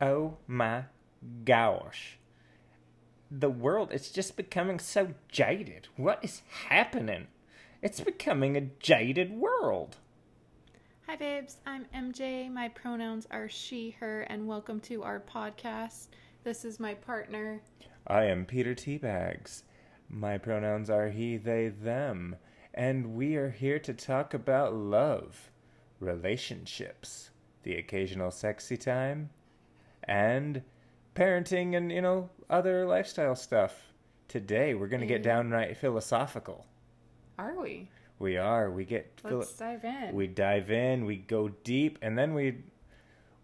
Oh my gosh. The world is just becoming so jaded. What is happening? It's becoming a jaded world. Hi, babes. I'm MJ. My pronouns are she, her, and welcome to our podcast. This is my partner. I am Peter Teabags. My pronouns are he, they, them, and we are here to talk about love, relationships, the occasional sexy time, and parenting and, you know, other lifestyle stuff. Today we're going to get downright philosophical. Are we? We are. We get philo- Let's dive in. we dive in, we go deep, and then we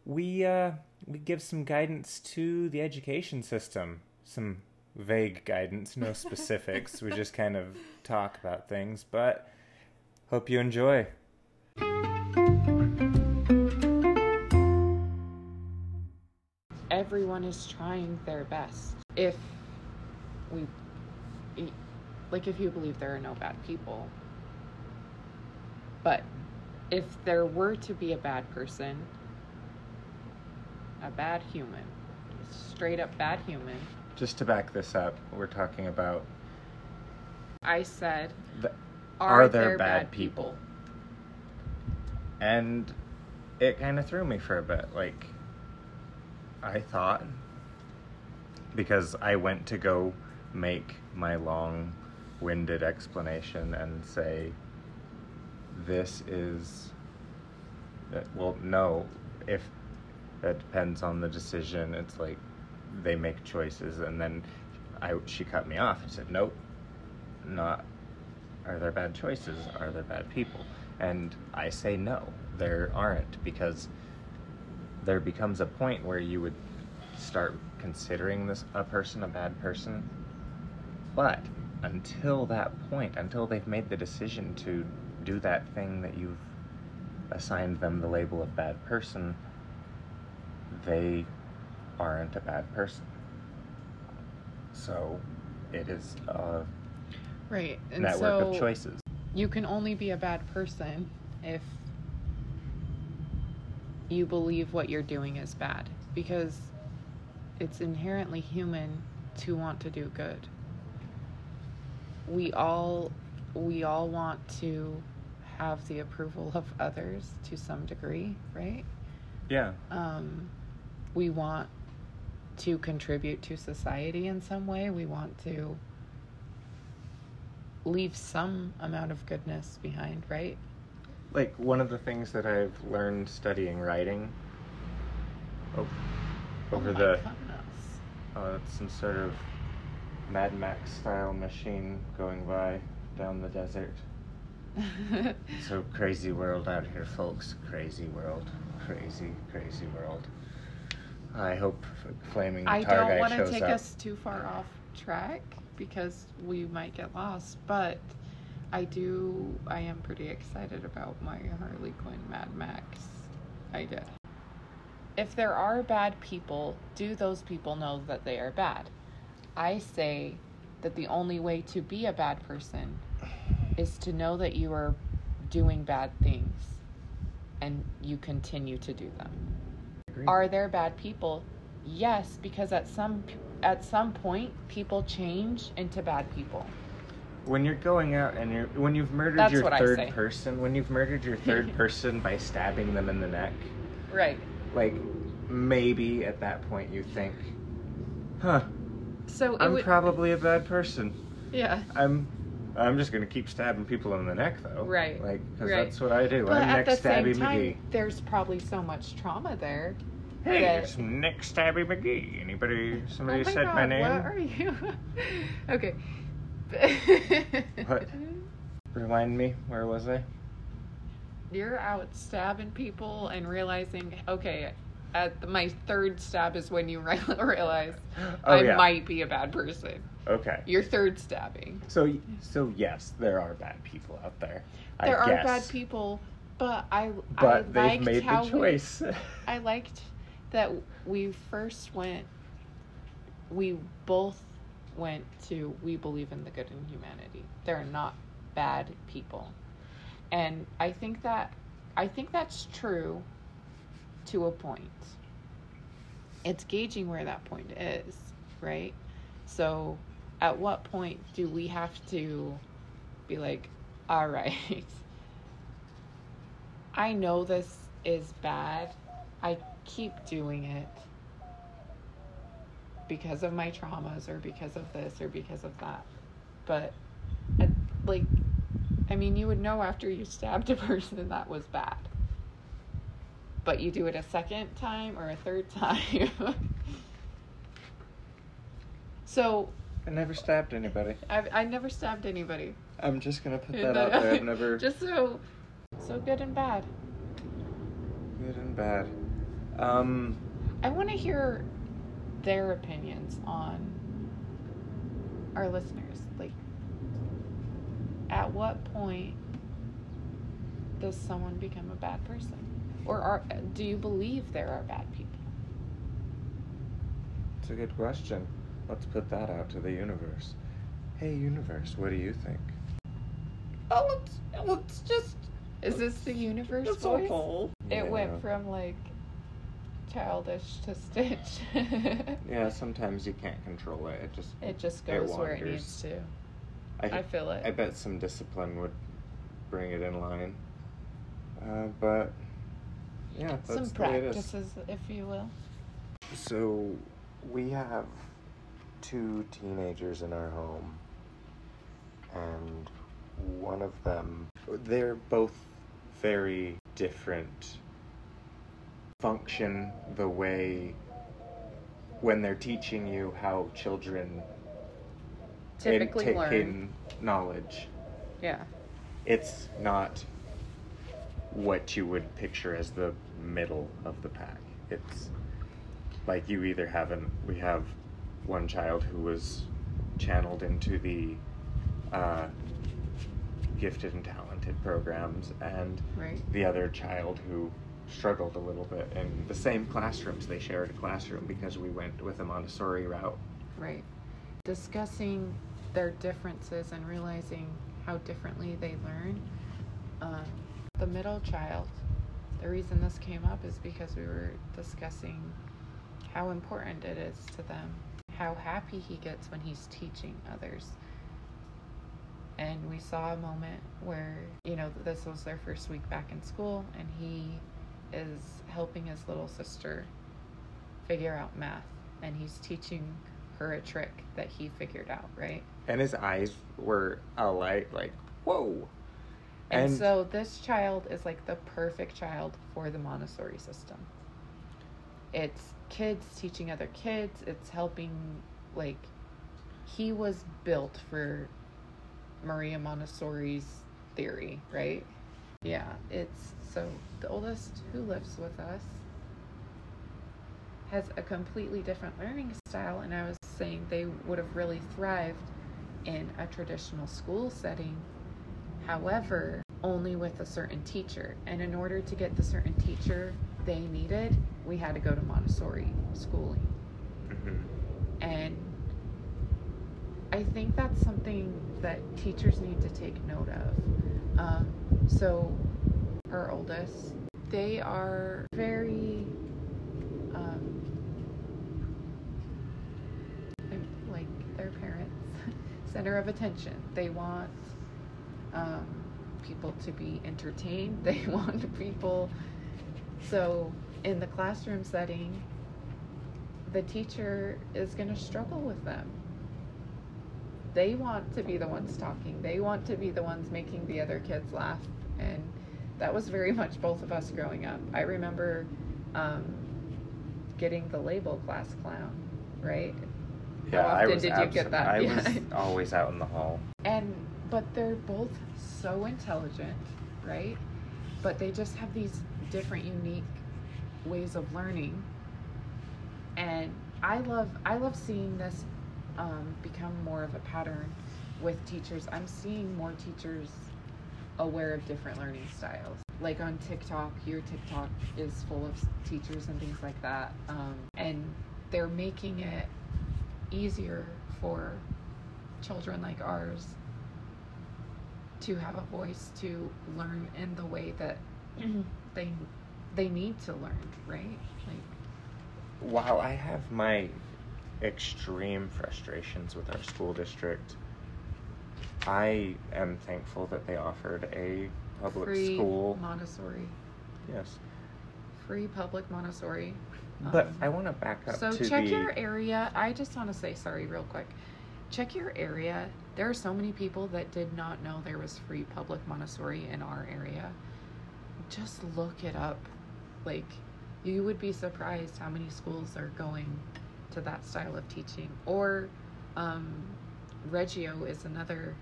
we uh we give some guidance to the education system. Some vague guidance, no specifics. we just kind of talk about things, but hope you enjoy. Everyone is trying their best. If we, like, if you believe there are no bad people, but if there were to be a bad person, a bad human, straight up bad human, Just to back this up, we're talking about I said, the, are, Are there there bad bad people? and it kind of threw me for a bit. Like, I thought, because I went to go make my long winded explanation and say, this is. Well, no, if that depends on the decision, it's like they make choices, and then I, she cut me off and said, nope, not are there bad choices? Are there bad people? And I say no, there aren't because there becomes a point where you would start considering this a person a bad person. But until that point, until they've made the decision to do that thing that you've assigned them the label of bad person, they aren't a bad person. So it is a Right. And network so of choices. you can only be a bad person if you believe what you're doing is bad because it's inherently human to want to do good. We all we all want to have the approval of others to some degree, right? Yeah. um, we want to contribute to society in some way. We want to leave some amount of goodness behind, right? Like one of the things that I've learned studying writing over Oh the uh, it's some sort of Mad Max style machine going by down the desert. So crazy world out here, folks. Crazy world. Crazy, crazy world. I hope Flaming I don't want to take up. us too far off track because we might get lost, but I do. I am pretty excited about my Harley Quinn Mad Max idea. If there are bad people, do those people know that they are bad? I say that the only way to be a bad person is to know that you are doing bad things and you continue to do them. Are there bad people? Yes, because at some at some point people change into bad people. When you're going out and you're when you've murdered That's your what I third person, when you've murdered your third person by stabbing them in the neck, Right. like maybe at that point you think, huh, So it I'm would probably a bad person. yeah. I'm I'm just gonna keep stabbing people in the neck though. Right, Like, because right. that's what I do. But I'm at Nick the same Stabby time, McGee. there's probably so much trauma there. Hey, that- it's Nick Stabby McGee. Anybody? Somebody oh my said God, my name. What are you? okay. What? Remind me. Where was I? You're out stabbing people and realizing, okay, at the, my third stab is when you re- realize Oh I yeah. might be a bad person. Okay. Your third stabbing. So so yes, there are bad people out there. I There are guess. bad people, but I But I they've liked made how the choice. We, I liked that we first went. We both went to we believe in the good in humanity. They're not bad people, and I think that I think that's true to a point. it's gauging where that point is, right? So, at what point do we have to be like, all right, I know this is bad. I keep doing it because of my traumas or because of this or because of that. But, I, like, I mean, you would know after you stabbed a person that was bad. But you do it a second time or a third time. so, I never stabbed anybody. I've, I never stabbed anybody. I'm just gonna put that out there. I've never Just so, so good and bad. good and bad. Um, I want to hear their opinions on our listeners. Like, at what point does someone become a bad person? Or are, do you believe there are bad people? it's a good question. Let's put that out to the universe. Hey, universe, what do you think? Oh, it's, it's just. Is this the universe voice? It Yeah. went from like childish to Stitch. Yeah, sometimes you can't control it. It just. it just It goes where it needs to. I, I feel it. I bet some discipline would bring it in line. Uh, but yeah, that's Some the way it is. practices, if you will. So we have two teenagers in our home, and one of them, they're both very different. Function the way when they're teaching you how children Typically take learn. in knowledge. Yeah. It's not what you would picture as the middle of the pack. It's like you either have an we have one child who was channeled into the uh, gifted and talented programs and Right. the other child who struggled a little bit in the same classrooms they shared a classroom because we went with them on a montessori route Right. Discussing their differences and realizing how differently they learn. Um, the middle child, the reason this came up is because we were discussing how important it is to them, how happy he gets when he's teaching others. And we saw a moment where, you know, this was their first week back in school, and he is helping his little sister figure out math and he's teaching her a trick that he figured out, right? and his eyes were alight like whoa And, so this child is like the perfect child for the Montessori system. It's kids teaching other kids, it's helping like he was built for Maria Montessori's theory, right? Yeah, it's so the oldest who lives with us has a completely different learning style and I was saying they would have really thrived in a traditional school setting However, only with a certain teacher. And in order to get the certain teacher they needed, we had to go to Montessori schooling. Mhm. And I think that's something that teachers need to take note of. Um, so, our oldest, they are very um, like their parents, center of attention. They want um, people to be entertained. They want people. So, in the classroom setting, the teacher is going to struggle with them. They want to be the ones talking, they want to be the ones making the other kids laugh. And that was very much both of us growing up. I remember um, getting the label class clown, right? yeah How I often was did you get that? i Yeah. was always out in the hall and but they're both so intelligent right but they just have these different unique ways of learning and i love i love seeing this um, become more of a pattern with teachers i'm seeing more teachers aware of different learning styles like on tiktok your tiktok is full of teachers and things like that um, and they're making it easier for children like ours to have a voice to learn in the way that they they need to learn, right? Like while I have my extreme frustrations with our school district, I am thankful that they offered a public Free school. Montessori. Yes. Free public Montessori. But Um, I want to back up So check the your area. I just want to say sorry real quick. Check your area. There are so many people that did not know there was free public Montessori in our area. Just look it up. Like you would be surprised how many schools are going to that style of teaching. Or um, Reggio is another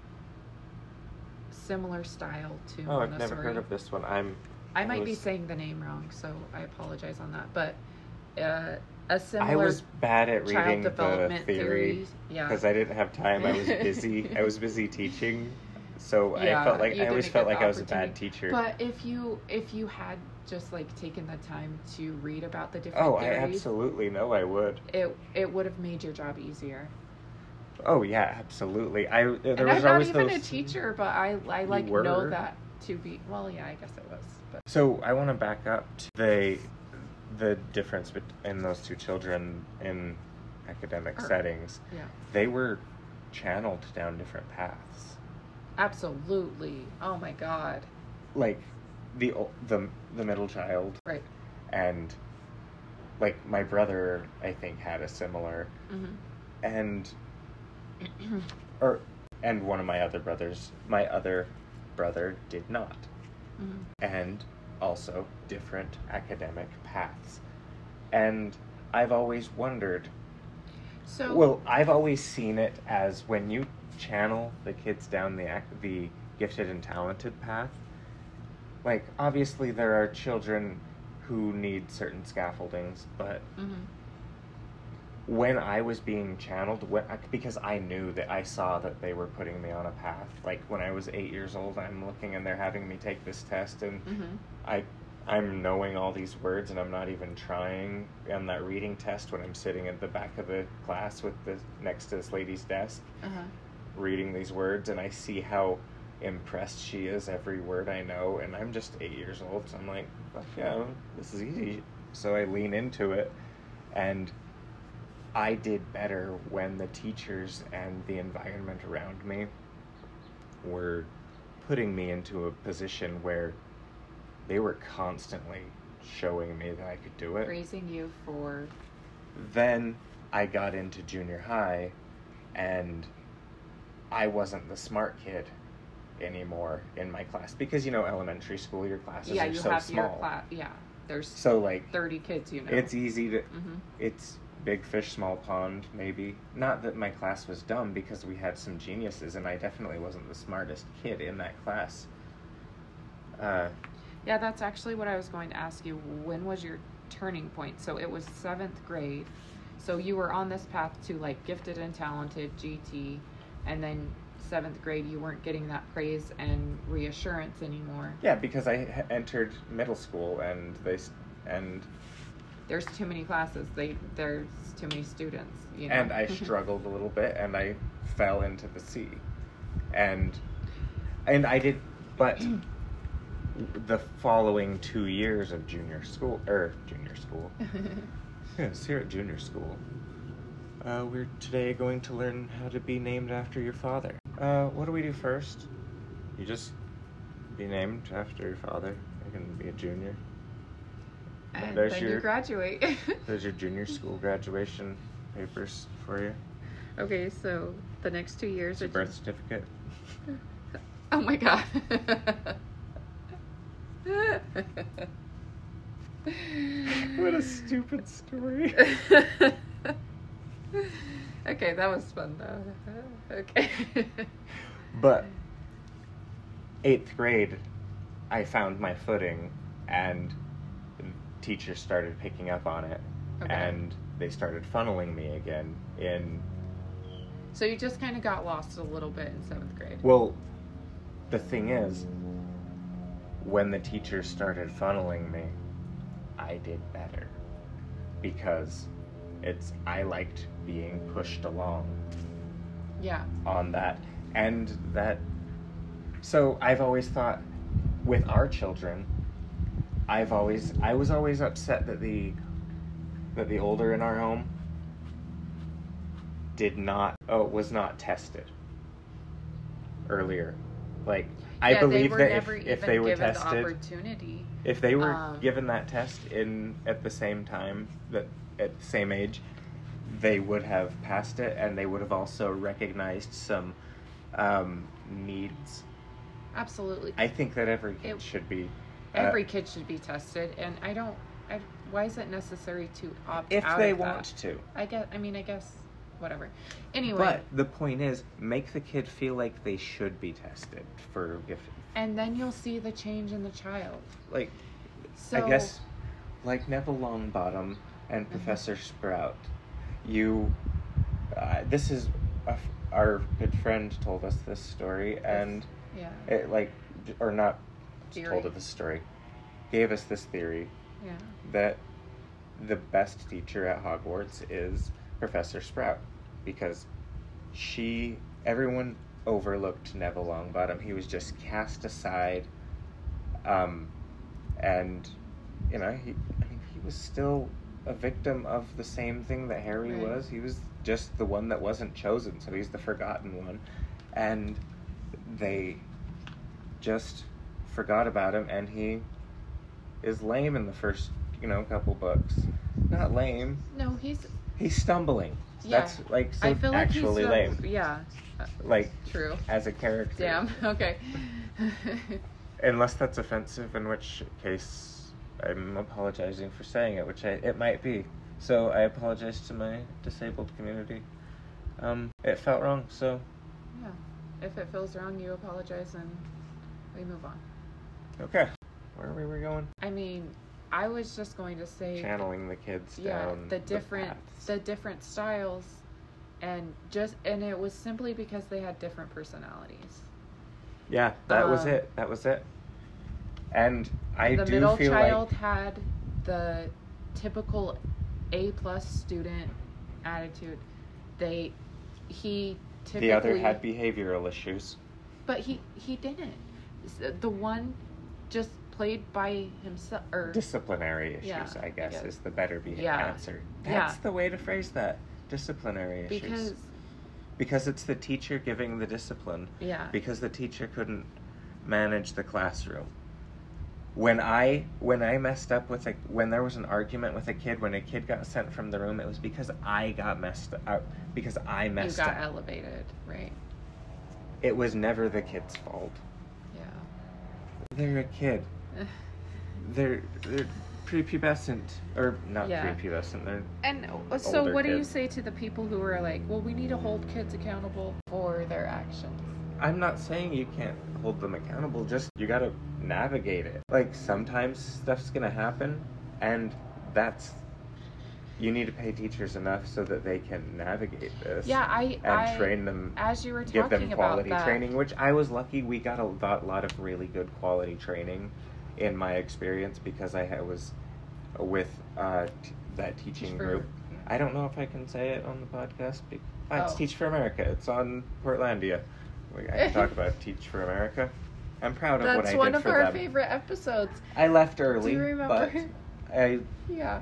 similar style to Oh, I've never heard of this one. I'm I might be saying the name wrong, so I apologize on that. But uh, a similar I was bad at child reading the development theory theories. Yeah. because I didn't have time. I was busy. I was busy teaching, so Yeah, I felt like I always felt like I was a bad teacher. But if you if you had just like taken the time to read about the different oh, I absolutely know I would. it it would have made your job easier. Oh yeah, absolutely. I there and was I'm not always even those. a teacher, but I I like were? know that to be well. Yeah, I guess it was. But So I want to back up to the the difference bet- in those two children in academic Or- settings. yeah, They were channeled down different paths. Absolutely. Oh my god. Like the the the middle child Right. and like my brother I think had a similar hmm and or and one of my other brothers my other brother did not hmm and also different academic paths and i've always wondered So well i've always seen it as when you channel the kids down the the gifted and talented path like obviously there are children who need certain scaffoldings but mhm. when I was being channeled, when, because I knew that I saw that they were putting me on a path. Like when I was eight years old, I'm looking and they're having me take this test, and Mhm. I, I'm knowing all these words, and I'm not even trying on that reading test when I'm sitting at the back of the class with the next to this lady's desk, Uh-huh. Reading these words, and I see how impressed she is every word I know, and I'm just eight years old, so I'm like, fuck yeah, this is easy. So I lean into it, and I did better when the teachers and the environment around me were putting me into a position where they were constantly showing me that I could do it. Raising you for Then I got into junior high and I wasn't the smart kid anymore in my class because you know elementary school your classes yeah, are you so have small. your class. Yeah, there's So like thirty kids. You know, it's easy to hmm it's big fish small pond maybe not that my class was dumb because we had some geniuses and i definitely wasn't the smartest kid in that class uh, Yeah, that's actually what I was going to ask you. When was your turning point? So it was seventh grade. So you were on this path to like gifted and talented GT, and then seventh grade you weren't getting that praise and reassurance anymore. yeah because i entered middle school and they and There's too many classes. They there's too many students. You know? and i struggled a little bit and i fell into the sea and and i did but the following two years of junior school or junior school Yes, here at junior school. Uh, we're today going to learn how to be named after your father. Uh, what do we do first? You just be named after your father. You can be a junior. and There's then your- you graduate. There's your junior school graduation papers for you. okay, so the next two years It's your are birth certificate. Oh my god. What a stupid story. okay, that was fun though. Okay. But eighth grade, I found my footing, and teachers started picking up on it, Okay. and they started funneling me again in. So you just kind of got lost a little bit in seventh grade. Well, the thing is, when the teachers started funneling me, I did better because it's I liked being pushed along Yeah. on that and that so i've always thought with our children i've always i was always upset that the that the older in our home did not oh was not tested earlier. Like I Yeah, believe that if, if they were the tested opportunity. if they were Um, given that test in at the same time that at the same age, they would have passed it, and they would have also recognized some um, needs. Absolutely. I think that every kid It- should be. uh, Every kid should be tested, and I don't. I, why is it necessary to opt if out they of that? want to. I guess. I mean, I guess. Whatever. Anyway, But the point is, make the kid feel like they should be tested for gifted. and then you'll see the change in the child. like, So I guess, like Neville Longbottom and Mhm. Professor Sprout, you. Uh, this is a f our good friend told us this story, and Yeah. it like, or not Theory. told us this story, gave us this theory Yeah. that the best teacher at Hogwarts is Professor Sprout because she everyone overlooked Neville Longbottom. He was just cast aside, um, and you know he I mean, he was still a victim of the same thing that Harry Right. was. He was just the one that wasn't chosen, so he's the forgotten one, and they just forgot about him, and he is lame in the first you know couple books. Not lame. No, he's. He's stumbling. Yeah. That's like so I feel like actually he's. lame. Yeah. Like True. as a character. Damn. Okay. Unless that's offensive, in which case I'm apologizing for saying it, which I, it might be. So I apologize to my disabled community. Um, it felt wrong, so yeah. If it feels wrong, you apologize and we move on. okay. Where were we going? I mean, I was just going to say. Channeling the kids yeah down the different paths. the different styles and just and it was simply because they had different personalities Yeah, that was um, it. That was it. And I the do middle feel child like had the typical a plus student attitude they he typically the other had behavioral issues. but he he didn't the one just played by himself or disciplinary issues, Yeah, I guess, guess. is the better be- Yeah. answer. Yeah. That's the way to phrase that. Disciplinary issues. because because it's the teacher giving the discipline. yeah Because the teacher couldn't manage the classroom. When I when I messed up with a when there was an argument with a kid when a kid got sent from the room, it was because I got messed up because I you messed got up. elevated right It was never the kid's fault. yeah They're a kid. They're they're prepubescent or not Yeah. prepubescent. They're And uh, so, older what do you say to the people who are like, well, we need to hold kids accountable for their actions? I'm not saying you can't hold them accountable, just you gotta navigate it. Like sometimes stuff's gonna happen and that's you need to pay teachers enough so that they can navigate this Yeah, I, and I train them as you were talking give them quality about that, training, which I was lucky we got a lot, lot of really good quality training in my experience because I was with uh, t- that teaching for- group. I don't know if I can say it on the podcast. Ah, it's Oh. Teach for America. It's on Portlandia. We, I can talk about Teach for America. I'm proud of what I did. That's one of for our them. favorite episodes. I left early, Do you remember? but I yeah,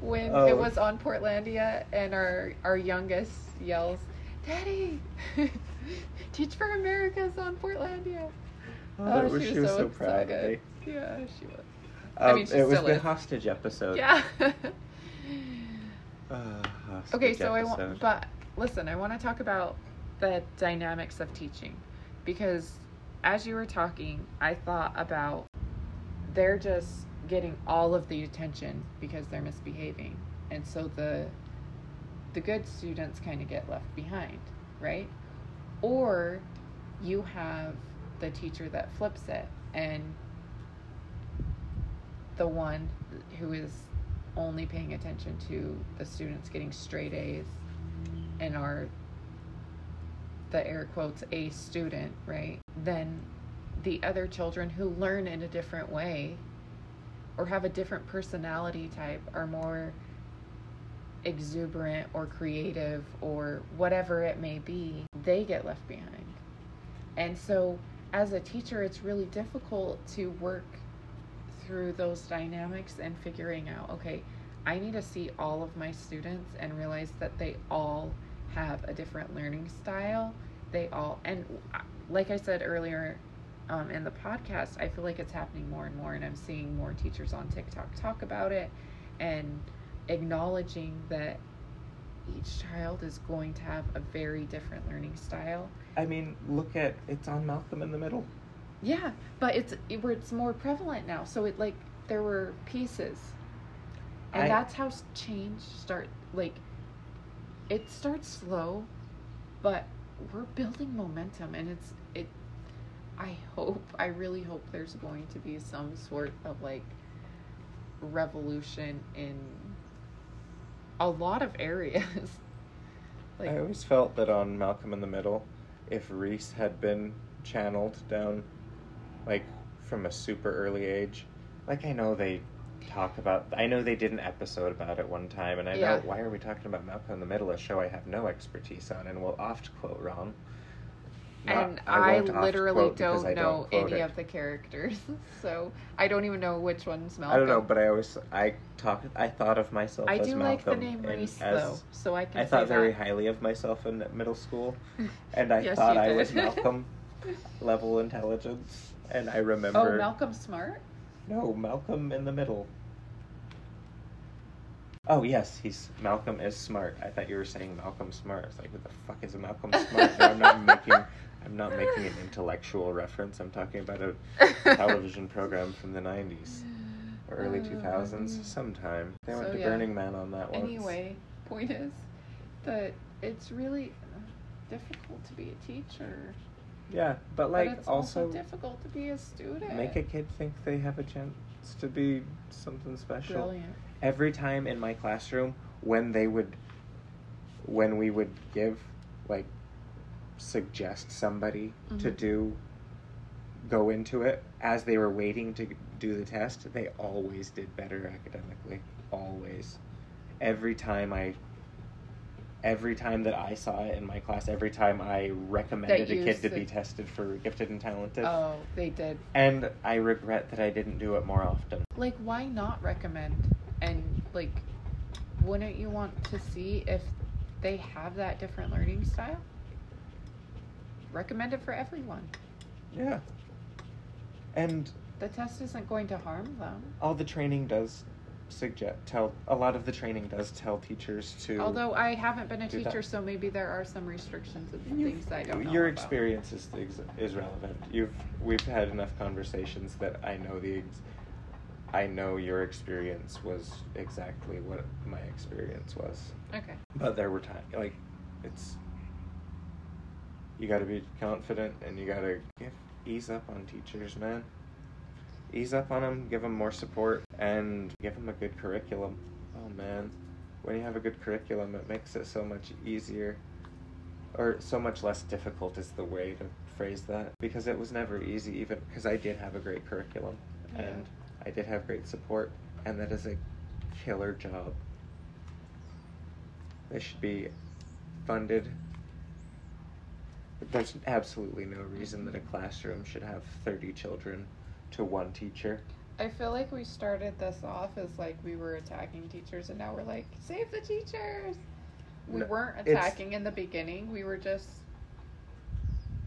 when Oh. it was on Portlandia and our our youngest yells, "Daddy, Teach for America's on Portlandia." oh, that was- she was so, proud of me. Yeah, she was. Um, mean, she it was the is. hostage episode. Yeah. Uh, hostage Okay, so I want, but listen, I want to talk about the dynamics of teaching because as you were talking, I thought about they're just getting all of the attention because they're misbehaving, and so the the good students kind of get left behind, right? Or you have the teacher that flips it and the one who is only paying attention to the students getting straight A's and are the air quotes A student, right? Then the other children who learn in a different way or have a different personality type are more exuberant or creative or whatever it may be, they get left behind. And so as a teacher, it's really difficult to work through those dynamics and figuring out, okay, I need to see all of my students and realize that they all have a different learning style. They all, and uh, like I said earlier um, in the podcast, I feel like it's happening more and more, and I'm seeing more teachers on TikTok talk about it and acknowledging that each child is going to have a very different learning style. I mean, look at it's on Malcolm in the Middle. Yeah, but it's it, where it's more prevalent now. So it like there were pieces, and I- that's how change start. Like, it starts slow, but we're building momentum, and it's it. I hope, I really hope there's going to be some sort of like revolution in a lot of areas. like, I always felt that on Malcolm in the Middle, if Reese had been channeled down, like from a super early age, like I know they talk about, I know they did an episode about it one time, and I Yeah. know why are we talking about Malcolm in the Middle, a show I have no expertise on and will oft quote wrong. Not- and I, oft literally because don't know any it. of the characters, so I don't even know which one's Malcolm. I don't know, but I always I talk I thought of myself I as do Malcolm like the name Reese as- though, so I can. I thought very highly of myself in middle school, and I Yes, thought I was Malcolm level intelligence, and I remember. Oh, remember Malcolm Smart. No Malcolm in the middle. Oh yes, he's Malcolm is smart. I thought you were saying Malcolm Smart. It's like what the fuck is Malcolm Smart? No, I'm not making I'm not making an intellectual reference. I'm talking about a television program from the '90s or early 2000s, sometime. They went to yeah. Burning Man on that one. Anyway, point is that it's really difficult to be a teacher. Yeah, but like but it's also, also, difficult to be a student. make a kid think they have a chance to be something special. brilliant. Every time in my classroom, when they would, when we would give, like, suggest somebody to Mhm. do, go into it as they were waiting to do the test, they always did better academically. Always. Every time I. Every time that I saw it in my class, every time I recommended a kid to said- be tested for gifted and talented, Oh, they did. and I regret that I didn't do it more often. Like, why not recommend? And like, wouldn't you want to see if they have that different learning style? Recommend it for everyone. Yeah. And The test isn't going to harm them. all the training does suggest tell a lot of the training does tell teachers to Although I haven't been a teacher, that. so maybe there are some restrictions and You- things I don't know. your about. experience is is relevant. You've we've had enough conversations that I know the ex- I know your experience was exactly what my experience was. Okay. But there were times like it's you got to be confident and you got to ease up on teachers, man. Ease up on them, give them more support, and give them a good curriculum. Oh man, when you have a good curriculum, it makes it so much easier, or so much less difficult is the way to phrase that. Because it was never easy, even because I did have a great curriculum, Yeah. and I did have great support, and that is a killer job. They should be funded. There's absolutely no reason that a classroom should have 30 children to one teacher. I feel like we started this off as like we were attacking teachers, and now we're like, save the teachers. We No, weren't attacking in the beginning. We were just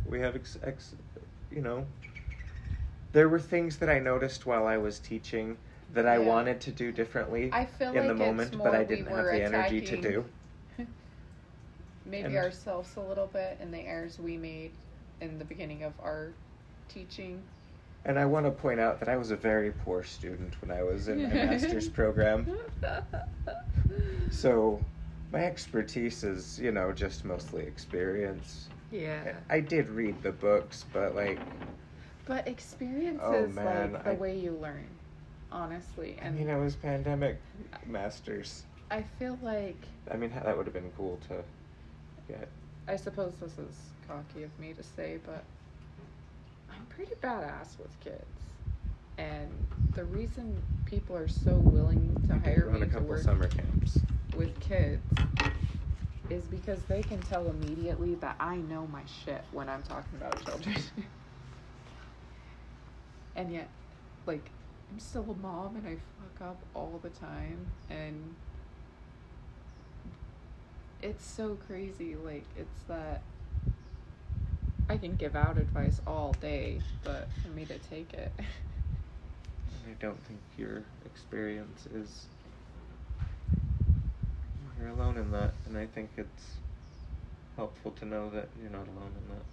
We have, ex- ex- you know, there were things that I noticed while I was teaching that I wanted to do differently I feel in like the moment, but I we didn't have were the energy to do. maybe And- ourselves a little bit and the errors we made in the beginning of our teaching. And I want to point out that I was a very poor student when I was in my master's program. So my expertise is, you know, just mostly experience. yeah. I did read the books, but like, But experience Oh, is man, like the I- way you learn, honestly. I And mean, I was pandemic masters. I feel like I mean, that would have been cool to get. I suppose this is cocky of me to say, but pretty badass with kids. And the reason people are so willing to hire Run me a to couple work summer camps. with kids is because they can tell immediately that I know my shit when I'm talking about children. and yet, like, I'm still a mom and I fuck up all the time and it's so crazy like it's that I can give out advice all day, but for me to take it I don't think your experience is. You're alone in that, and I think it's helpful to know that you're not alone in that.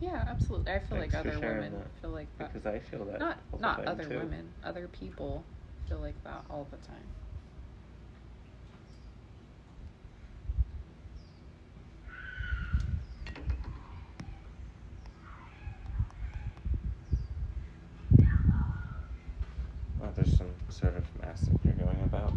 Yeah, absolutely. I feel Thanks like other women that, feel like that. Because I feel that. not not other too. women, other people feel like that all the time. Oh, there's some sort of massacre going about.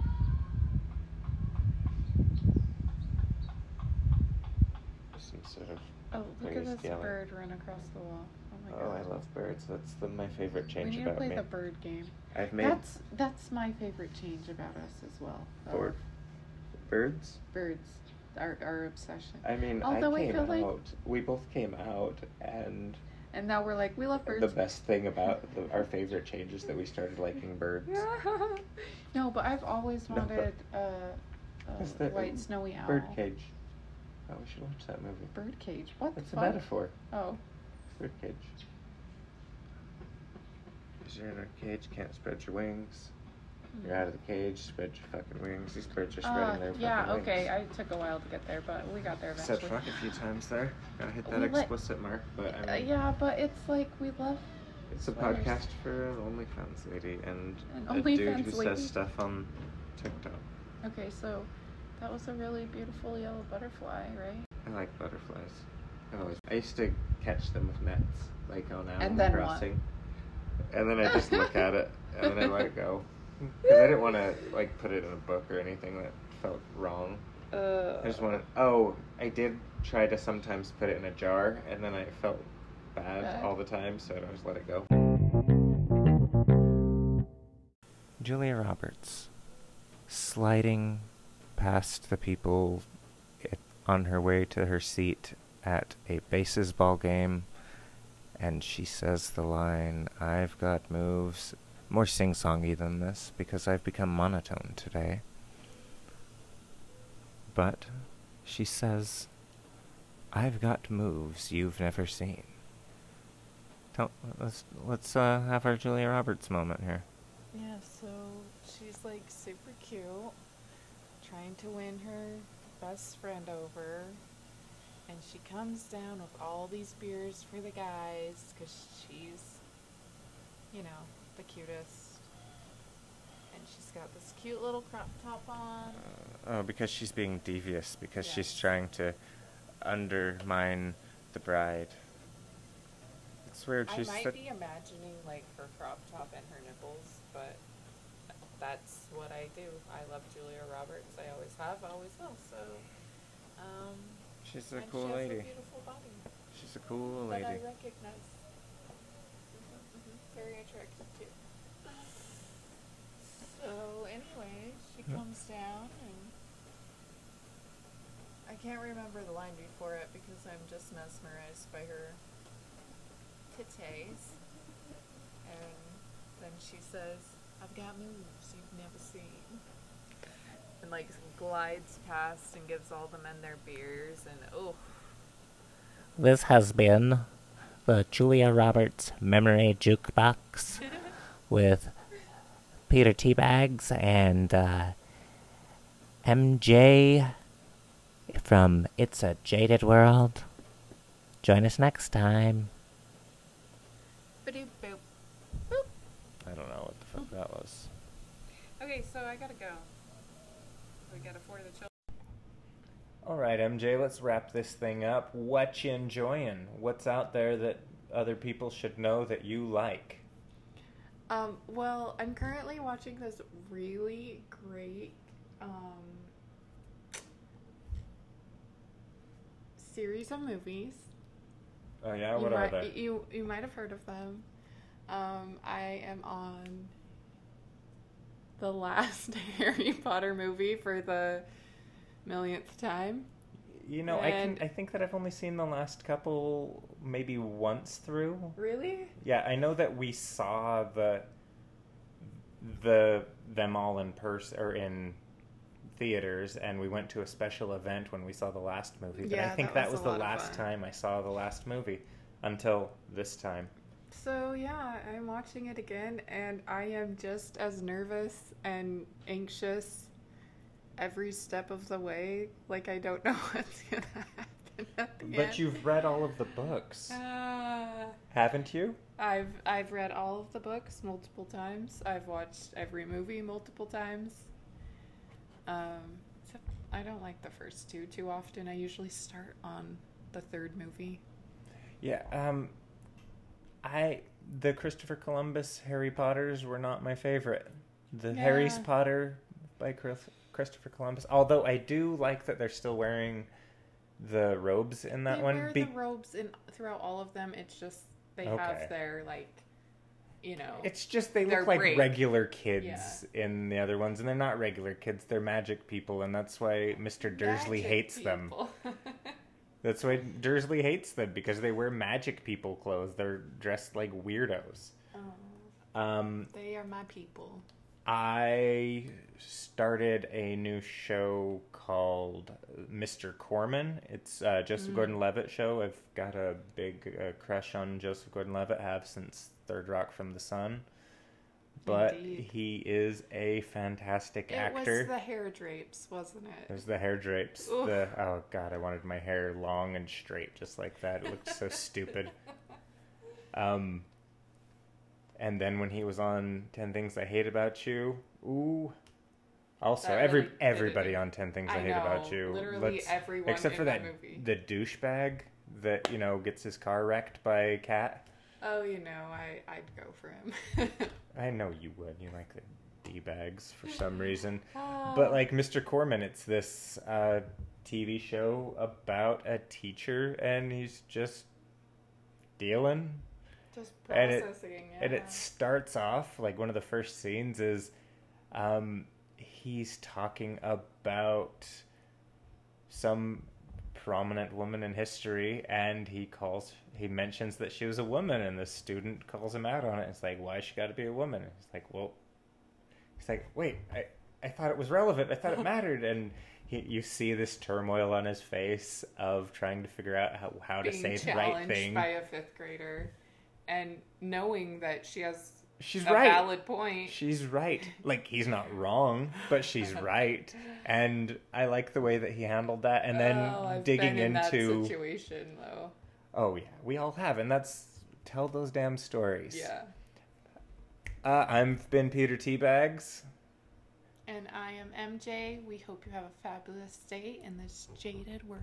There's some sort of. Oh, look at Please this yell it. bird run across the wall. Oh my Oh, god. I love birds. That's the, my favorite change We change need to about play me. the bird game. I've made That's that's my favorite change about us as well. though. Bird- birds. Birds. Our our obsession. I mean, Although I I came like- out. We both came out, and And now we're like, we love birds. the best thing about the, our favorite change is that we started liking birds. no, but I've always No, but- wanted uh, a white snowy owl. Birdcage. Oh, we should watch that movie. Birdcage. What the It's a fuck? metaphor. Oh. Birdcage. Because you're in a cage, can't spread your wings. You're out of the cage, spread your fucking wings. These birds are spreading Uh, their yeah, fucking okay. wings. I took a while to get there, but we got there Said eventually. fuck a few times there. Gotta hit that We let- explicit mark, but I mean, Uh, yeah, but it's like we love. it's a swears. podcast for an OnlyFans lady and An a dude who lady? says stuff on TikTok. Okay, so that was a really beautiful yellow butterfly, right? I like butterflies. I always I used to catch them with nets, like on Animal And then what? Crossing. And then I just look at it and then I let it go. Because I didn't want to like put it in a book or anything that felt wrong. Uh, I just wanted. Oh, I did try to sometimes put it in a jar, and then I felt bad Bad? all the time, so I just let it go. Julia Roberts, sliding past the people on her way to her seat at a bases ball game, and she says the line, "I've got moves." More sing-songy than this because I've become monotone today. But she says, "I've got moves you've never seen." Let's let's uh, have our Julia Roberts moment here. Yeah, so she's like super cute, trying to win her best friend over. And she comes down with all these beers for the guys because she's, you know, the cutest. And she's got this cute little crop top on. Uh, oh, because she's being devious because Yeah. she's trying to undermine the bride. It's weird. I might be imagining like her crop top and her nipples, but that's what I do. I love Julia Roberts. I always have, always will. So, um, she's a cool she lady. a beautiful body She's a cool that I lady. recognize. Mhm, Very attractive too. So anyway, she Yeah. comes down and I can't remember the line before it because I'm just mesmerized by her titties. And then she says, I've got moves you've never seen. And like glides past and gives all the men their beers and oh This has been the Julia Roberts Memory Jukebox with Peter Teabags and uh, MJ from It's a Jaded World. Join us next time. Ba-doop boop. Boop. I don't know what the fuck that was. Okay, so I gotta go. We gotta for the children. All right, MJ, let's wrap this thing up. What you enjoying? What's out there that other people should know that you like? Um, well, I'm currently watching this really great um, series of movies. Oh yeah, you what are might, they? You you might have heard of them. Um, I am on the last Harry Potter movie for the millionth time. You know, I can. I think that I've only seen the last couple, maybe once through. Really? Yeah, I know that we saw the the them all in person or in theaters, and we went to a special event when we saw the last movie. But I think that that was the last time I saw the last movie until this time. So yeah, I'm watching it again, and I am just as nervous and anxious every step of the way. Like I don't know what's gonna happen at But end. you've read all of the books, Ah. haven't you? I've I've read all of the books multiple times. I've watched every movie multiple times. Um, except I don't like the first two too often. I usually start on the third movie. Yeah. Um, I the Christopher Columbus Harry Potters were not my favorite. The Harry Yeah. Potter by Chris- Christopher Columbus. Although I do like that they're still wearing the robes in that they one. wear be- the robes in throughout all of them. It's just they Okay. have their like, you know. It's just they look like regular kids in the other ones, and they're not regular kids. They're magic people, and that's why Mister Dursley magic hates them. That's why Dursley hates them because they wear magic people clothes. They're dressed like weirdos. oh, Um, they are my people. I started a new show called Mr. Corman. It's uh, Joseph Mm. Gordon-Levitt show. I've got a big uh, crush on Joseph Gordon-Levitt. Have since Third Rock from the Sun. But Indeed. he is a fantastic It actor. It was the hair drapes, wasn't it? There's the hair drapes. The oh god, I wanted my hair long and straight, just like that. It looked so stupid. Um, and then when he was on Ten Things I Hate About You, ooh. Also, That every really everybody on Ten Things I, I Hate About You, literally Let's- everyone except for that that, movie. the douchebag that you know gets his car wrecked by a cat. Oh, you know, I I'd go for him. I know you would. You like the d bags for some reason. Ah. But like Mr. Corman, it's this uh, TV show about a teacher, and he's just dealing. just and it- processing. And it starts off like one of the first scenes is um, he's talking about some prominent woman in history, and he calls he mentions that she was a woman, and the student calls him out on it. It's like, why she got to be a woman? It's like, well, he's like, wait, I I thought it was relevant. I thought it mattered, and. He, you see this turmoil on his face of trying to figure out how, how to say the right thing. by a fifth grader, and knowing that she has She's a right. valid point. She's right. Like he's not wrong, but she's right. And I like the way that he handled that. And then oh, I've digging been in that into situation though. oh yeah, we all have, and that's tell those damn stories. Yeah. Uh, I've been Peter Teabags. And I am MJ. We hope you have a fabulous day in this jaded world.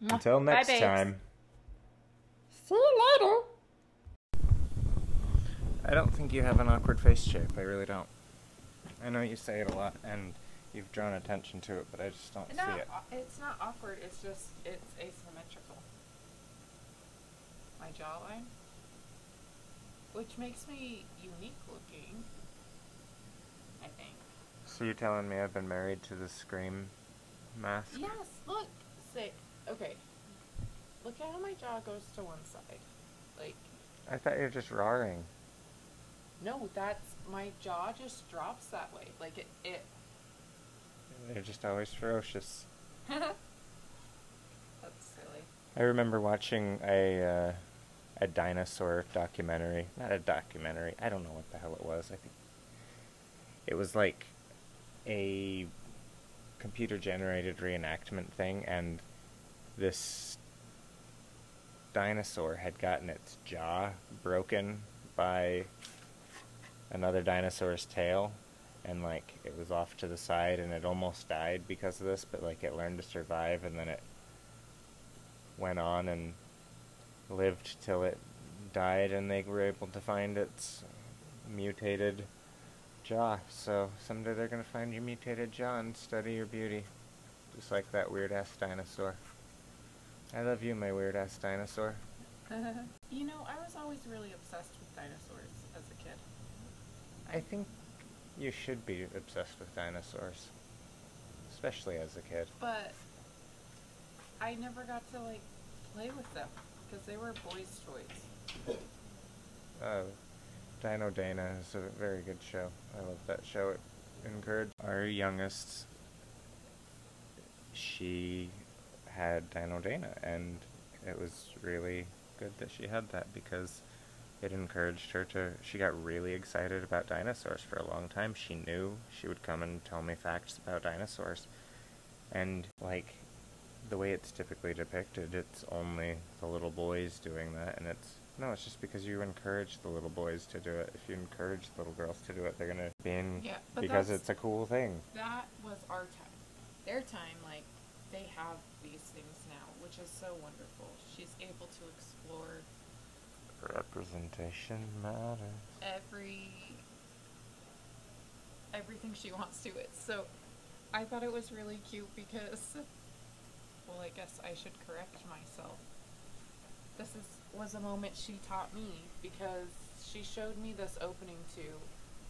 Until next babes. time. See you later. I don't think you have an awkward face shape. I really don't. I know you say it a lot, and you've drawn attention to it, but I just don't see it. it's not awkward. It's just it's asymmetrical. My jawline, which makes me unique looking. I think. So you're telling me I've been married to the Scream mask? Yes. Look. Say. Okay. Look at how my jaw goes to one side. Like I thought you were just roaring. No, that's my jaw just drops that way. Like it. It. They're just always ferocious. that's silly. I remember watching a uh, a dinosaur documentary. Not a documentary. I don't know what the hell it was. I think it was like a computer generated reenactment thing, and this dinosaur had gotten its jaw broken by another dinosaur's tail and like it was off to the side and it almost died because of this but like it learned to survive and then it went on and lived till it died and they were able to find its mutated jaw. So someday they're going to find your mutated jaw and study your beauty just like that weird ass dinosaur. I love you my weird ass dinosaur. You know, I was always really obsessed with dinosaurs. I think you should be obsessed with dinosaurs especially as a kid But I never got to like play with them because they were boys' toys. Oh, Dino Dana is a very good show. I love that show. It encouraged our youngest. She had Dino Dana, and it was really good that she had that because it encouraged her to. She got really excited about dinosaurs for a long time. She knew she would come and tell me facts about dinosaurs, and like the way it's typically depicted, it's only the little boys doing that, and it's no, it's just because you encourage the little boys to do it. If you encourage the little girls to do it, they're gonna be in Yeah, because it's a cool thing. That was our time. Their time, like, they have these things now, which is so wonderful. She's able to explore Representation matters. every everything she wants to it. So I thought it was really cute because well, I guess I should correct myself. This is was a moment she taught me because she showed me this opening to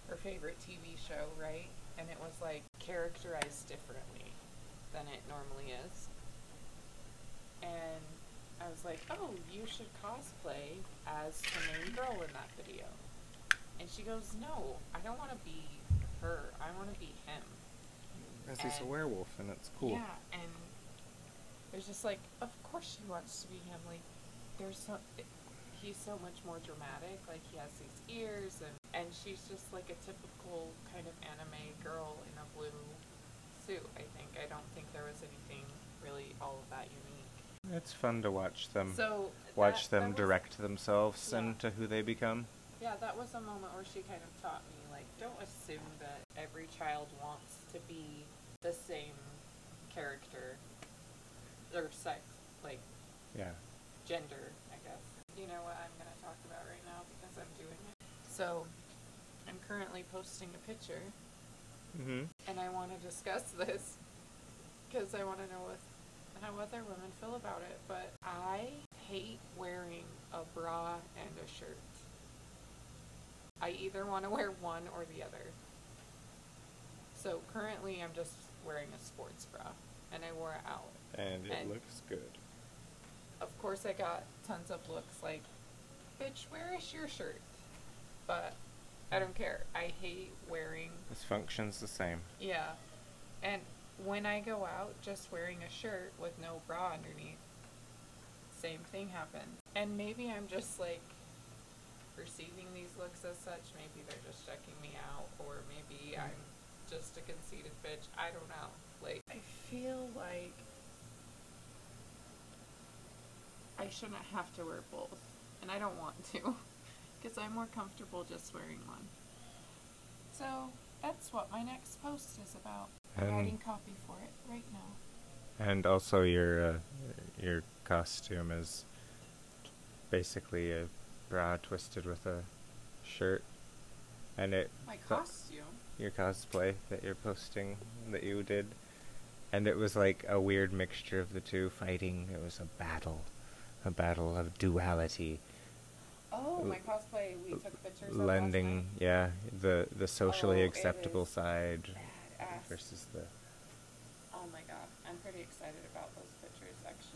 her favorite TV show, right? And it was like characterized differently than it normally is. And I was like, "Oh, you should cosplay as the main girl in that video." And she goes, No, I don't want to be her. I want to be him. Because he's a werewolf, and it's cool. Yeah, and there's just like, of course she wants to be him. Like, there's so it, he's so much more dramatic. Like he has these ears, and and she's just like a typical kind of anime girl in a blue suit. I think. I don't think there was anything really all of that unique. It's fun to watch them. So watch that- them that direct themselves Yeah. into who they become. Yeah, that was a moment where she kind of taught me, like, don't assume that every child wants to be the same character or sex, like Yeah. gender, I guess. You know what I'm going to talk about right now because I'm doing it. So, I'm currently posting a picture Mm-hmm. and I want to discuss this because I want to know what, how other women feel about it. But I hate wearing a bra and a shirt. I either want to wear one or the other. So currently, I'm just wearing a sports bra, and I wore it out. And it And- looks good. Of course, I got tons of looks like, "Bitch, where is your shirt?" But I don't care. I hate wearing This function's the same. Yeah. And when I go out just wearing a shirt with no bra underneath, same thing happens. And maybe I'm just like perceiving these looks as such. Maybe they're just checking me out, or maybe mm. I'm just a conceited bitch. I don't know. Like, I feel like I shouldn't have to wear both. And I don't want to, because I'm more comfortable just wearing one. So that's what my next post is about. I'm And- writing copy for it right now. And also your uh, your costume is basically a bra twisted with a shirt. And it My costume. your cosplay that you're posting that you did. And it was like a weird mixture of the two fighting. It was a battle. A battle of duality. Oh, my cosplay. We took pictures of lending yeah, the the socially Oh, acceptable side. Versus the